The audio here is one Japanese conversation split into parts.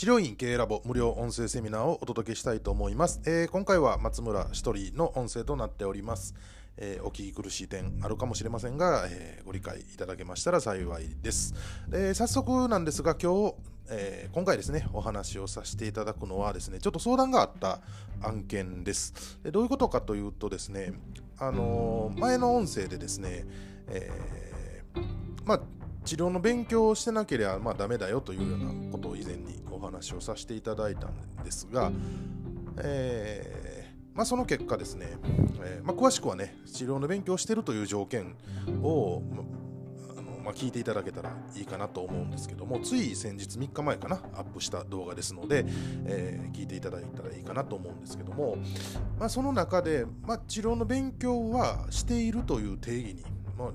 治療院経営ラボ無料音声セミナーをお届けしたいと思います。えー、今回は松村一人の音声となっております。えー、お聞き苦しい点あるかもしれませんが、えー、ご理解いただけましたら幸いです。え早速なんですが今日、え今回ですね、お話をさせていただくのはですね、ちょっと相談があった案件です。でどういうことかというとですね、あの前の音声でですね、えまあ治療の勉強をしてなければまあダメだよというようなことを以前にお話をさせていただいたんですが、えー、まあ、その結果ですね、えー、まあ、詳しくはね治療の勉強をしているという条件を、あのま聞いていただけたらいいかなと思うんですけどもつい先日3日前かなアップした動画ですので、えー、聞いていただいたらいいかなと思うんですけども、まその中で、ま治療の勉強はしているという定義に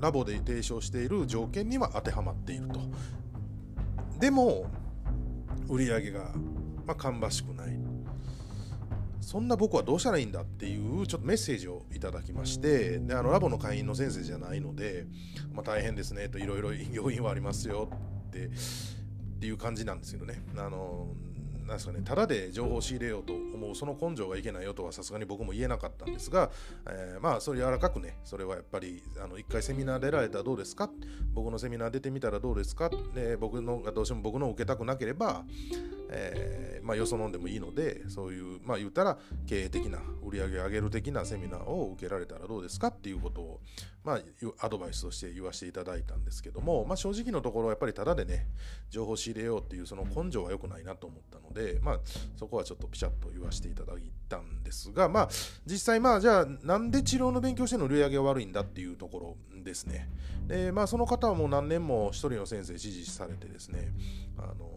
ラボで提唱している条件には当てはまっていると。でも、売り上げが、まあ、芳しくない。そんな僕はどうしたらいいんだっていうちょっとメッセージをいただきましてであのラボの会員の先生じゃないので、まあ、大変ですねといろいろ要因はありますよってっていう感じなんですけどねあのなんですかね、ただで情報を仕入れようと思うその根性がいけないよとはさすがに僕も言えなかったんですが、えー、まあそれ柔らかくねそれはやっぱりあの一回セミナー出られたらどうですか？僕のセミナー出てみたらどうですか？で僕のがどうしても僕のを受けたくなければ、えー、まあよそ飲んでもいいのでそういうまあ言ったら経営的な売り上げ上げる的なセミナーを受けられたらどうですかっていうことをまあアドバイスとして言わせていただいたんですけどもまあ正直のところやっぱりただでね情報仕入れようっていうその根性は良くないなと思ったので、まあ、そこはちょっとピシャッと言わせていただいたんですが、まあ、実際、まあ、じゃあ、なんで治療の勉強しての？売り上げが悪いんだっていうところですね。で、まあ、その方はもう何年も一人の先生指示されてですね、あの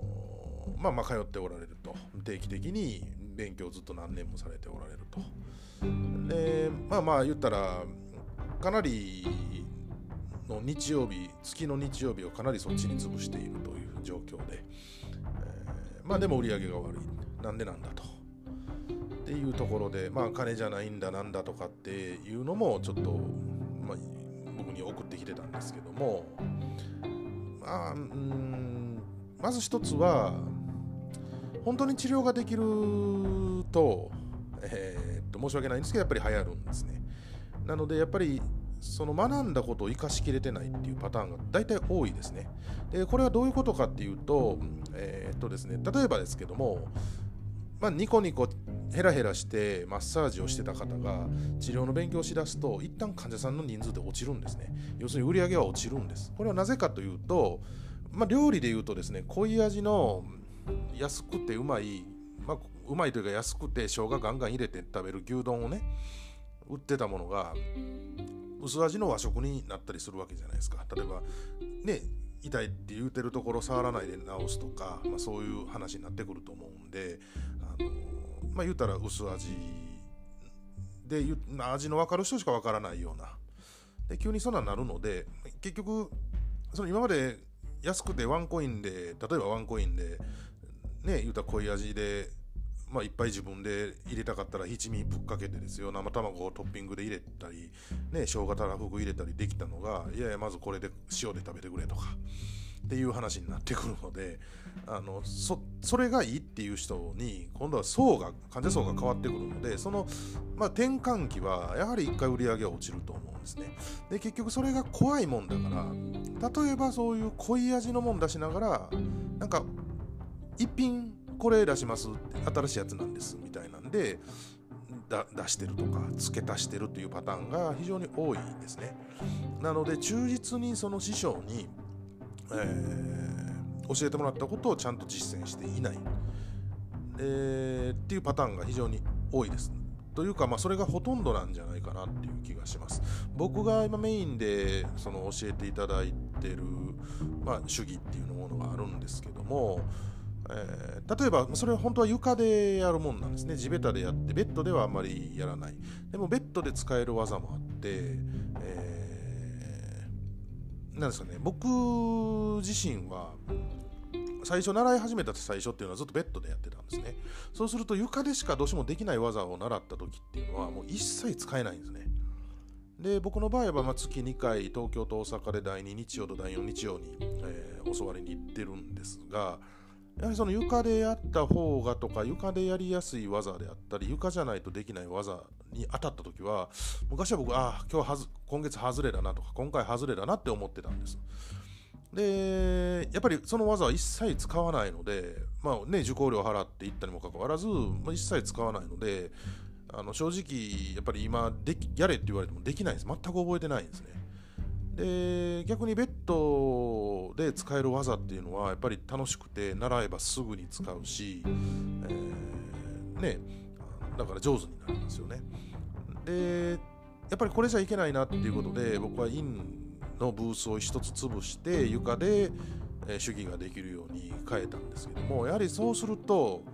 まあ、まあ、通っておられると。定期的に勉強をずっと何年もされておられると。で、まあまあ、言ったら、かなりの日曜日、月の日曜日をかなりそっちに潰しているという状況で、まあでも売り上げが悪い。なんでなんだと。っていうところで、まあ金じゃないんだなんだとかっていうのもちょっと、まあ、僕に送ってきてたんですけども、まあ、うんまず一つは、本当に治療ができると、えー、っと申し訳ないんですけど、やっぱり流行るんですね。なので、やっぱりその学んだことを生かしきれてないっていうパターンが大体多いですね。で、これはどういうことかっていうと、えー、っとですね、例えばですけども、まあ、ニコニコヘラヘラしてマッサージをしてた方が治療の勉強をしだすと一旦患者さんの人数で落ちるんですね要するに売り上げは落ちるんですこれはなぜかというと、まあ、料理で言うとですね濃い味の安くてうまい、まあ、うまいというか安くて生姜ガンガン入れて食べる牛丼をね売ってたものが薄味の和食になったりするわけじゃないですか。例えばね痛いって言うてるところ触らないで治すとか、まあ、そういう話になってくると思うんであのまあ言うたら薄味で味の分かる人しか分からないような。で急にそんなになるので結局その今まで安くてワンコインで例えばワンコインでね言うたら濃い味でまあ、いっぱい自分で入れたかったら七味ぶっかけてですよ。生卵をトッピングで入れたり、ね、生姜たらふく入れたりできたのがいやいやまずこれで塩で食べてくれとかっていう話になってくるのであのそそれがいいっていう人に今度は層が患者層が変わってくるのでその、まあ、転換期はやはり一回売り上げは落ちると思うんですね。で結局それが怖いもんだから例えばそういう濃い味のもん出しながらなんか一品これ出します新しいやつなんですみたいなんで出してるとか付け足してるっていうパターンが非常に多いですね。なので忠実にその師匠に、えー、教えてもらったことをちゃんと実践していない、えー、っていうパターンが非常に多いです。というか、まあ、それがほとんどなんじゃないかなっていう気がします。僕が今メインでその教えていただいてる、まあ、主義っていうものがあるんですけども、えー、例えばそれは本当は床でやるもんなんですね。地べたでやってベッドではあんまりやらない。でもベッドで使える技もあって、えー、なんですかね。僕自身は最初習い始めた最初っていうのはずっとベッドでやってたんですね。そうすると床でしかどうしてもできない技を習った時っていうのはもう一切使えないんですね。で僕の場合はま月2回東京と大阪で第2日曜と第4日曜に、えー、教わりに行ってるんですがやはりその床でやった方がとか床でやりやすい技であったり床じゃないとできない技に当たった時は昔は僕ああ今日はず今月外れだなとか今回外れだなって思ってたんです。でやっぱりその技は一切使わないのでまあね受講料払っていったにもかかわらず、まあ、一切使わないのであの正直やっぱり今できやれって言われてもできないです。全く覚えてないんですね。で逆にベッドで使える技っていうのはやっぱり楽しくて習えばすぐに使うし、えー、ねだから上手になるんですよね。でやっぱりこれじゃいけないなっていうことで僕はインのブースを一つ潰して床で主義ができるように変えたんですけどもやはりそうすると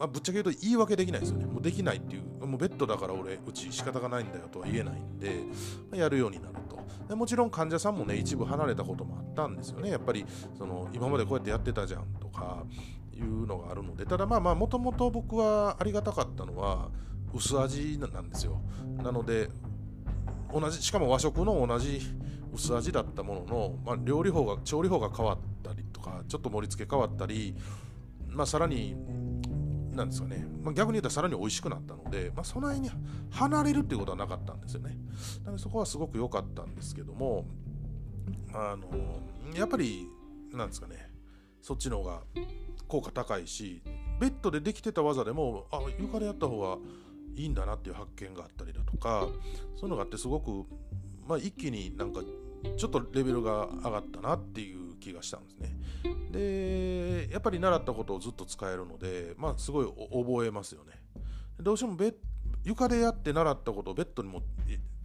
まあ、ぶっちゃけ言うと言い訳できないですよね。もうできないっていう、もうベッドだから俺、うち仕方がないんだよとは言えないんで、まあ、やるようになるとで。もちろん患者さんもね、一部離れたこともあったんですよね。やっぱり、その、今までこうやってやってたじゃんとかいうのがあるので、ただまあまあ、もともと僕はありがたかったのは、薄味なんですよ。なので、同じ、しかも和食の同じ薄味だったものの、まあ、料理法が、調理法が変わったりとか、ちょっと盛り付け変わったり、まあ、さらになんですかね、まあ、逆に言ったらさらに美味しくなったので、まあ、その辺に離れるっていうことはなかったんですよね。なのでそこはすごく良かったんですけども、あのやっぱり、なんですかね、そっちの方が効果高いし、ベッドでできてた技でも、あ、床でやった方がいいんだなっていう発見があったりだとか、そういうのがあってすごく、まあ、一気になんかちょっとレベルが上がったなっていう気がしたんですね。でやっぱり習ったことをずっと使えるので、まあ、すごい覚えますよね。どうしてもベ床でやって習ったことをベッドにも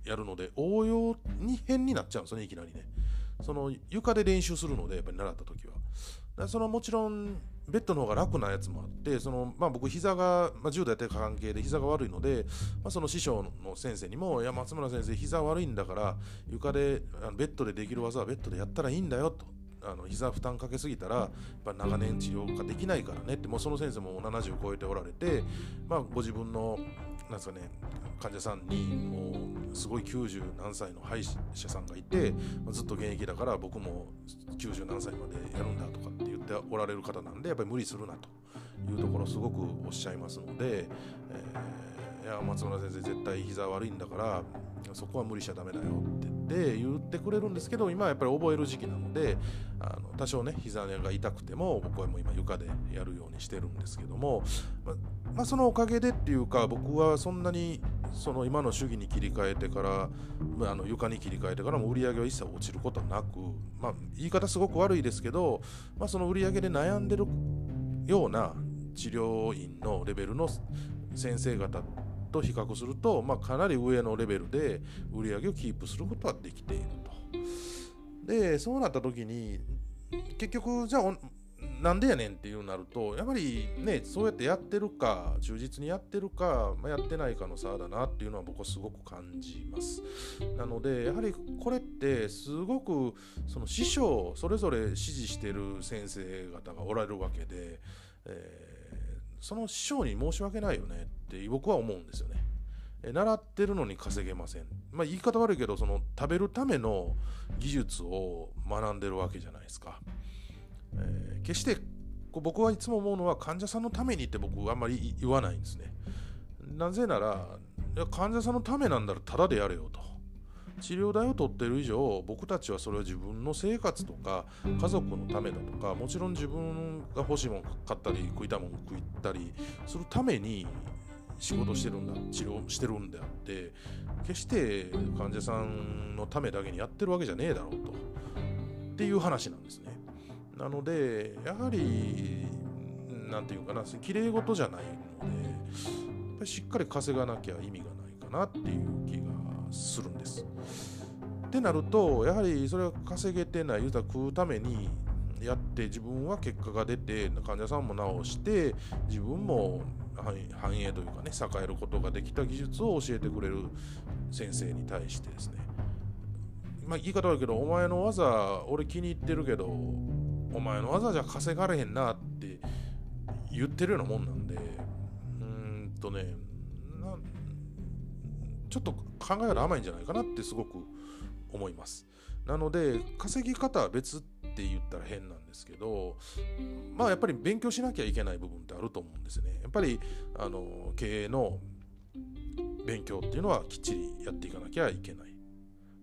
やるので応用に変になっちゃうんですよねいきなりね。その床で練習するのでやっぱり習った時は。そのもちろんベッドの方が楽なやつもあってその、まあ、僕膝が、まあ、10代やってる関係で膝が悪いので、まあ、その師匠の先生にも「いや松村先生膝悪いんだから床であのベッドでできる技はベッドでやったらいいんだよ」と。あの膝負担かけすぎたらやっぱ長年治療ができないからねってもうその先生も70超えておられて、まあ、ご自分のなんですかね患者さんにもうすごい90何歳の歯医者さんがいてずっと現役だから僕も90何歳までやるんだとかって言っておられる方なんでやっぱり無理するなというところすごくおっしゃいますので、えー、いや松村先生絶対膝悪いんだからそこは無理しちゃダメだよってって言ってくれるんですけど今はやっぱり覚える時期なのであの多少ね膝が痛くても僕はもう今床でやるようにしてるんですけども、ままあ、そのおかげでっていうか僕はそんなにその今の主義に切り替えてからまあの床に切り替えてからも売り上げは一切落ちることはなく、まあ、言い方すごく悪いですけど、まあ、その売り上げで悩んでるような治療院のレベルの先生方と比較すると、まあ、かなり上のレベルで売り上げをキープすることはできていると。でそうなった時に結局じゃあなんでやねんっていうなるとやっぱりねそうやってやってるか忠実にやってるか、まあ、やってないかの差だなっていうのは僕はすごく感じますなのでやはりこれってすごくその師匠それぞれ指示してる先生方がおられるわけで、えーその師匠に申し訳ないよねって僕は思うんですよね。え習ってるのに稼げません。まあ言い方悪いけど、その食べるための技術を学んでるわけじゃないですか。えー、決して僕はいつも思うのは患者さんのためにって僕はあんまり言わないんですね。なぜなら、患者さんのためなんだらただでやれよと。治療代を取ってる以上僕たちはそれは自分の生活とか家族のためだとかもちろん自分が欲しいもの買ったり食いたいもの食ったりするために仕事してるんだ治療してるんであって決して患者さんのためだけにやってるわけじゃねえだろうと。っていう話なんですね。なのでやはり何て言うかなきれい事じゃないのでやっぱりしっかり稼がなきゃ意味がないかなっていう気がするんです。ってなるとやはりそれは稼げてない言うたら食うためにやって自分は結果が出て患者さんも治して自分も繁栄というかね栄えることができた技術を教えてくれる先生に対してですねまあ言い方悪いけどお前の技俺気に入ってるけどお前の技じゃ稼がれへんなって言ってるようなもんなんでうーんとねちょっと考えが甘いんじゃないかなってすごく思います。なので稼ぎ方は別って言ったら変なんですけどまあやっぱり勉強しなきゃいけない部分ってあると思うんですね。やっぱりあの経営の勉強っていうのはきっちりやっていかなきゃいけない。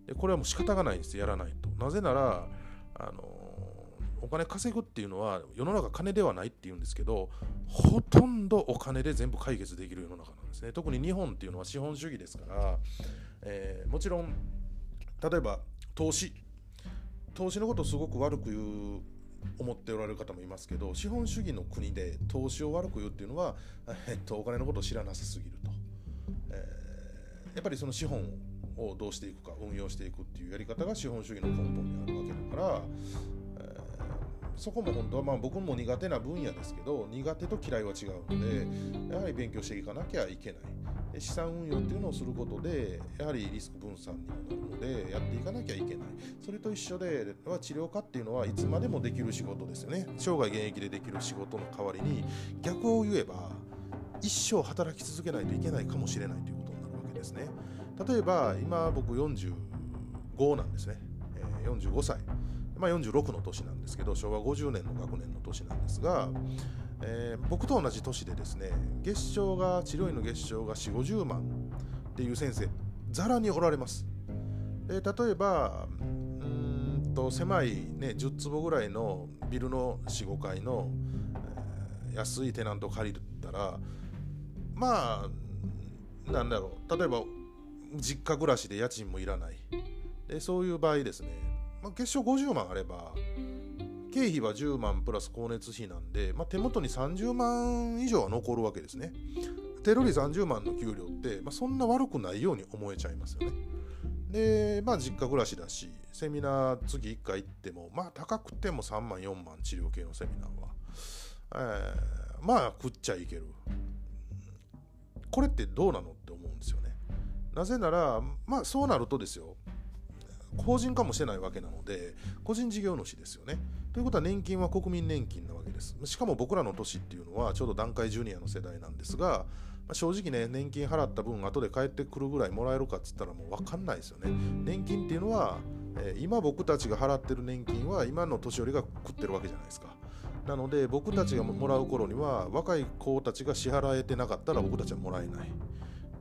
でこれはもう仕方がないんです。やらないと。なぜならあのお金稼ぐっていうのは世の中金ではないって言うんですけどほとんどお金で全部解決できる世の中なんですね。特に日本っていうのは資本主義ですから、えー、もちろん例えば投資。投資のことをすごく悪く言う思っておられる方もいますけど資本主義の国で投資を悪く言うっていうのは、えっと、お金のことを知らなさすぎると、えー、やっぱりその資本をどうしていくか運用していくっていうやり方が資本主義の根本にあるわけだから、そこも本当はまあ僕も苦手な分野ですけど苦手と嫌いは違うのでやはり勉強していかなきゃいけない。資産運用っていうのをすることでやはりリスク分散にもなるのでやっていかなきゃいけない。それと一緒では治療家っていうのはいつまでもできる仕事ですよね。生涯現役でできる仕事の代わりに逆を言えば一生働き続けないといけないかもしれないということになるわけですね。例えば今僕45なんですね、え、45歳。まあ、46の年なんですけど昭和50年の学年の年なんですが、えー、僕と同じ年でですね月賞が治療院の月賞が4 5 0万っていう先生ざらにおられます、えー、例えばうんと狭い、ね、10坪ぐらいのビルの45階の、えー、安いテナントを借りたらまあなんだろう例えば実家暮らしで家賃もいらない。でそういう場合ですね、まあ、月賞50万あれば経費は10万プラス光熱費なんで、まあ、手元に30万以上は残るわけですね。手取り30万の給料って、まあ、そんな悪くないように思えちゃいますよね。で、まあ実家暮らしだし、セミナー月1回行っても、まあ高くても3万4万治療系のセミナーは、えー、まあ食っちゃいける。これってどうなのって思うんですよね。なぜなら、まあそうなるとですよ、法人化もしてないわけなので、個人事業主ですよね。ということは年金は国民年金なわけです。しかも僕らの年っていうのはちょうど団塊ジュニアの世代なんですが、正直ね、年金払った分後で帰ってくるぐらいもらえるかっつったらもう分かんないですよね。年金っていうのは、えー、今僕たちが払ってる年金は今の年寄りが食ってるわけじゃないですか。なので僕たちがもらう頃には若い子たちが支払えてなかったら僕たちはもらえない。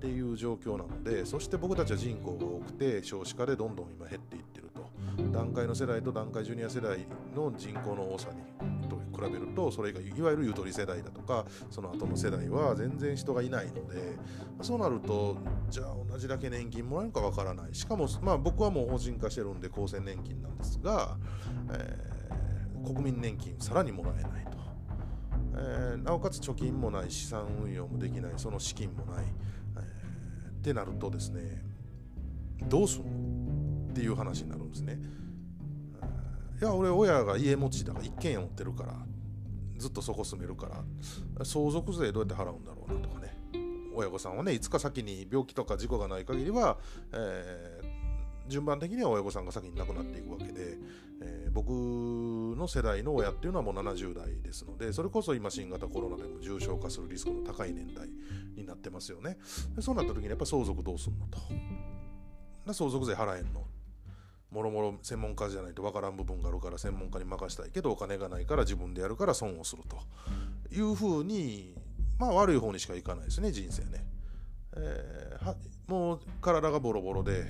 っていう状況なのでそして僕たちは人口が多くて少子化でどんどん今減っていってると。段階の世代と段階ジュニア世代の人口の多さにと比べるとそれがいわゆるゆとり世代だとかその後の世代は全然人がいないのでそうなるとじゃあ同じだけ年金もらえるかわからない。しかもまあ僕はもう法人化してるんで厚生年金なんですが、えー、国民年金さらにもらえないと。えー、なおかつ貯金もない資産運用もできないその資金もない、ってなるとですねどうすんのっていう話になるんですね。いや俺親が家持ちだから一軒家持ってるからずっとそこ住めるから相続税どうやって払うんだろうなとかね親御さんはねいつか先に病気とか事故がない限りは、え、順番的には親御さんが先に亡くなっていくわけで、えー、僕の世代の親っていうのはもう70代ですのでそれこそ今新型コロナでも重症化するリスクの高い年代になってますよね。でそうなった時にやっぱ相続どうすんのと。相続税払えんの。もろもろ専門家じゃないと分からん部分があるから専門家に任したいけどお金がないから自分でやるから損をすると。いうふうにまあ悪い方にしかいかないですね人生ね、えー、はもう体がボロボロで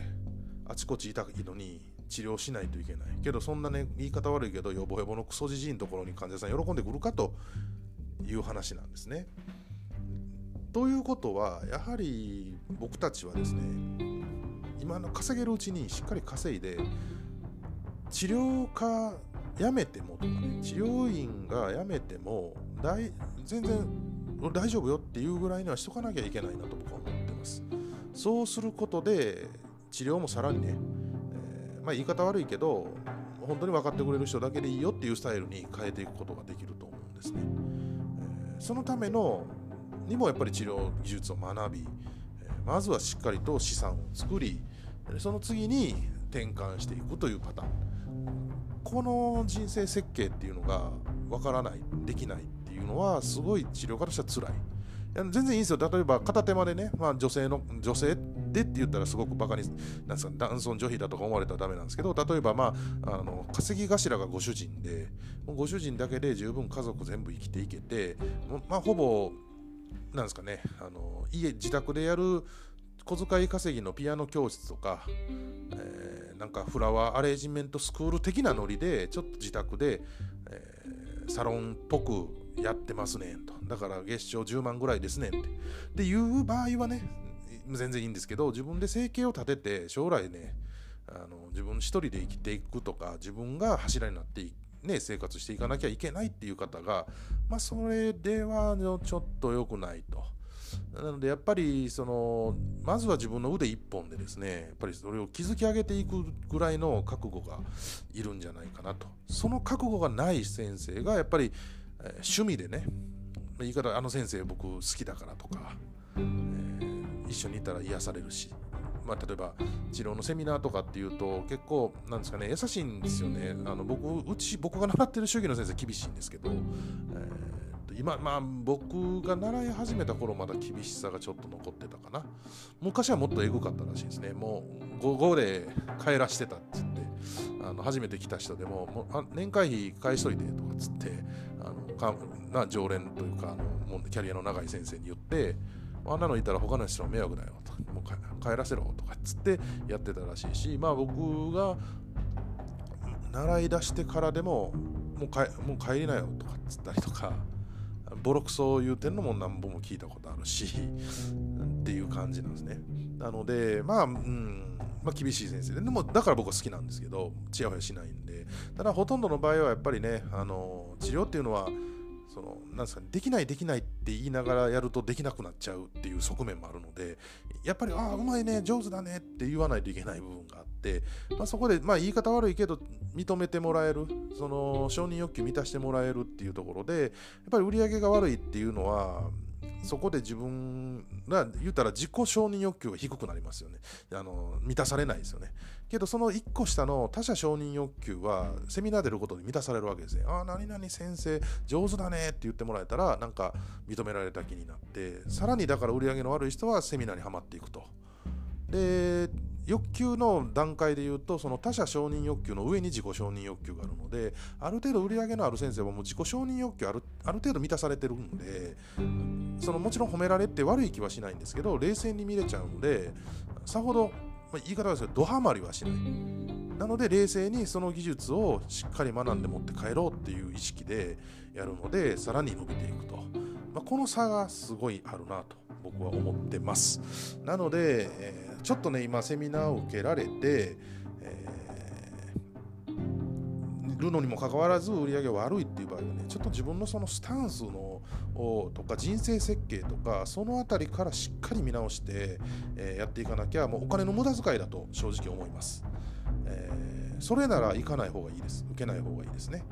あちこち痛いのに治療しないといけないけどそんなね言い方悪いけどヨボヨボのクソじじいのところに患者さん喜んでくるかという話なんですね。ということはやはり僕たちはですね今の稼げるうちにしっかり稼いで治療科辞めてもとかね治療院が辞めても大全然大丈夫よっていうぐらいにはしとかなきゃいけないなと僕は思ってますそうすることで治療もさらにね、えー、まあ、言い方悪いけど本当に分かってくれる人だけでいいよっていうスタイルに変えていくことができると思うんですね、えー、そのためのにもやっぱり治療技術を学び、えー、まずはしっかりと資産を作りその次に転換していくというパターン。この人生設計っていうのがわからないできないっていうのはすごい治療家としては辛い。全然いいんですよ。例えば片手間でね、まあ、女性の女性でって言ったらすごくバカになんですか男尊女卑だとか思われたらダメなんですけど例えばまああの稼ぎ頭がご主人でご主人だけで十分家族全部生きていけてまあほぼなんですかねあの家自宅でやる小遣い稼ぎのピアノ教室とか、えー、なんかフラワーアレンジメントスクール的なノリでちょっと自宅で、えー、サロンっぽくやってますねんと。だから月賞10万ぐらいですねって。でいう場合はね全然いいんですけど自分で生計を立てて将来ねあの自分一人で生きていくとか自分が柱になっていね、生活していかなきゃいけないっていう方が、まあ、それではちょっと良くないと。なのでやっぱりそのまずは自分の腕一本でですねやっぱりそれを築き上げていくぐらいの覚悟がいるんじゃないかなとその覚悟がない先生がやっぱり、え、趣味でね言い方あの先生僕好きだからとか、えー、一緒にいたら癒されるしまあ、例えば治療のセミナーとかっていうと結構なんですかね優しいんですよね。あの僕うち僕が習ってる主義の先生厳しいんですけど、えー今まあ僕が習い始めた頃まだ厳しさがちょっと残ってたかな。昔はもっとエグかったらしいですね。もう午後で帰らしてたっつってあの初めて来た人でももう年会費返しといてとかっつってあのかな常連というかあのキャリアの長い先生に言ってあんなのいたら他の人の迷惑だよともう帰らせろとかっつってやってたらしいしまあ僕が習い出してからでももうかもう帰りなよとかっつったりとかボロクソ言うてんのも何本も聞いたことあるしっていう感じなんですね。なのでまあうんまあ、厳しい先生ででもだから僕は好きなんですけどちやほやしないんで。ただほとんどの場合はやっぱりねあの治療っていうのはそのなんですか、ね、できないできないって言いながらやるとできなくなっちゃうっていう側面もあるのでやっぱりああうまいね上手だねって言わないといけない部分があって、まあ、そこで、まあ、言い方悪いけど認めてもらえるその承認欲求満たしてもらえるっていうところでやっぱり売り上げが悪いっていうのはそこで自分が言うたら自己承認欲求が低くなりますよね。あの満たされないですよね。けどその1個下の他者承認欲求はセミナー出ることで満たされるわけですね。ああ何々先生上手だねって言ってもらえたらなんか認められた気になってさらにだから売り上げの悪い人はセミナーにはまっていくと。で欲求の段階で言うとその他者承認欲求の上に自己承認欲求があるのである程度売り上げのある先生はもう自己承認欲求あるある程度満たされてるんでそのもちろん褒められて悪い気はしないんですけど冷静に見れちゃうのでさほど、まあ、言い方ですけどドハマりはしない。なので冷静にその技術をしっかり学んで持って帰ろうっていう意識でやるのでさらに伸びていくと、まあ、この差がすごいあるなと僕は思ってます。なので、えーちょっとね今セミナーを受けられて、えー、るのにもかかわらず売り上げ悪いっていう場合はねちょっと自分のそのスタンスのとか人生設計とかその辺りからしっかり見直して、えー、やっていかなきゃもうお金の無駄遣いだと正直思います、えー、それなら行かない方がいいです。受けない方がいいですね。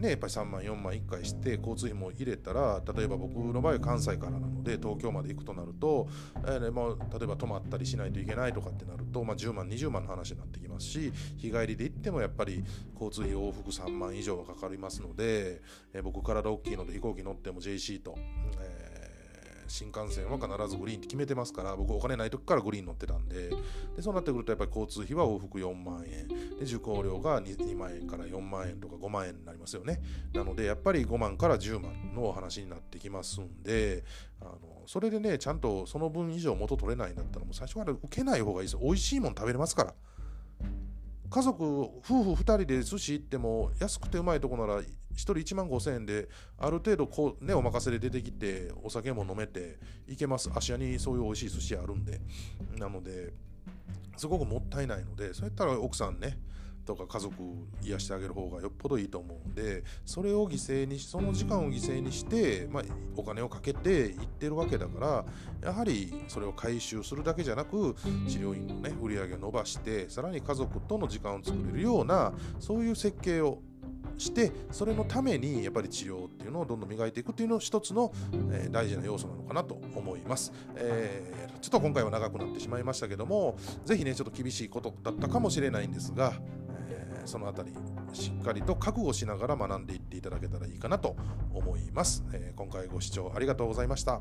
ね、やっぱり3万4万1回して交通費も入れたら例えば僕の場合は関西からなので東京まで行くとなると、えーまあ、例えば泊まったりしないといけないとかってなると、まあ、10万20万の話になってきますし日帰りで行ってもやっぱり交通費往復3万以上はかかりますので、えー、僕体大きいので飛行機乗っても JC と、え新幹線は必ずグリーンって決めてますから僕お金ない時からグリーン乗ってたんででそうなってくるとやっぱり交通費は往復4万円。で受講料が 2, 2万円から4万円とか5万円になりますよね。なのでやっぱり5万から10万のお話になってきますんであのそれでねちゃんとその分以上元取れないんだったらもう最初から受けない方がいいですよ。美味しいもん食べれますから。家族夫婦2人で寿司行っても安くてうまいとこなら1人1万5000円である程度こう、ね、お任せで出てきてお酒も飲めていけます。芦屋にそういう美味しい寿司あるんで。なのですごくもったいないのでそうやったら奥さんねとか家族癒してあげる方がよっぽどいいと思うんでそれを犠牲にしその時間を犠牲にして、まあ、お金をかけて行ってるわけだからやはりそれを回収するだけじゃなく治療院のね売り上げを伸ばしてさらに家族との時間を作れるようなそういう設計をしてそれのためにやっぱり治療っていうのをどんどん磨いていくっていうのを一つの、えー、大事な要素なのかなと思います、えー、ちょっと今回は長くなってしまいましたけどもぜひねちょっと厳しいことだったかもしれないんですが、その辺りしっかりと覚悟しながら学んでいっていただけたらいいかなと思います、えー、今回ご視聴ありがとうございました。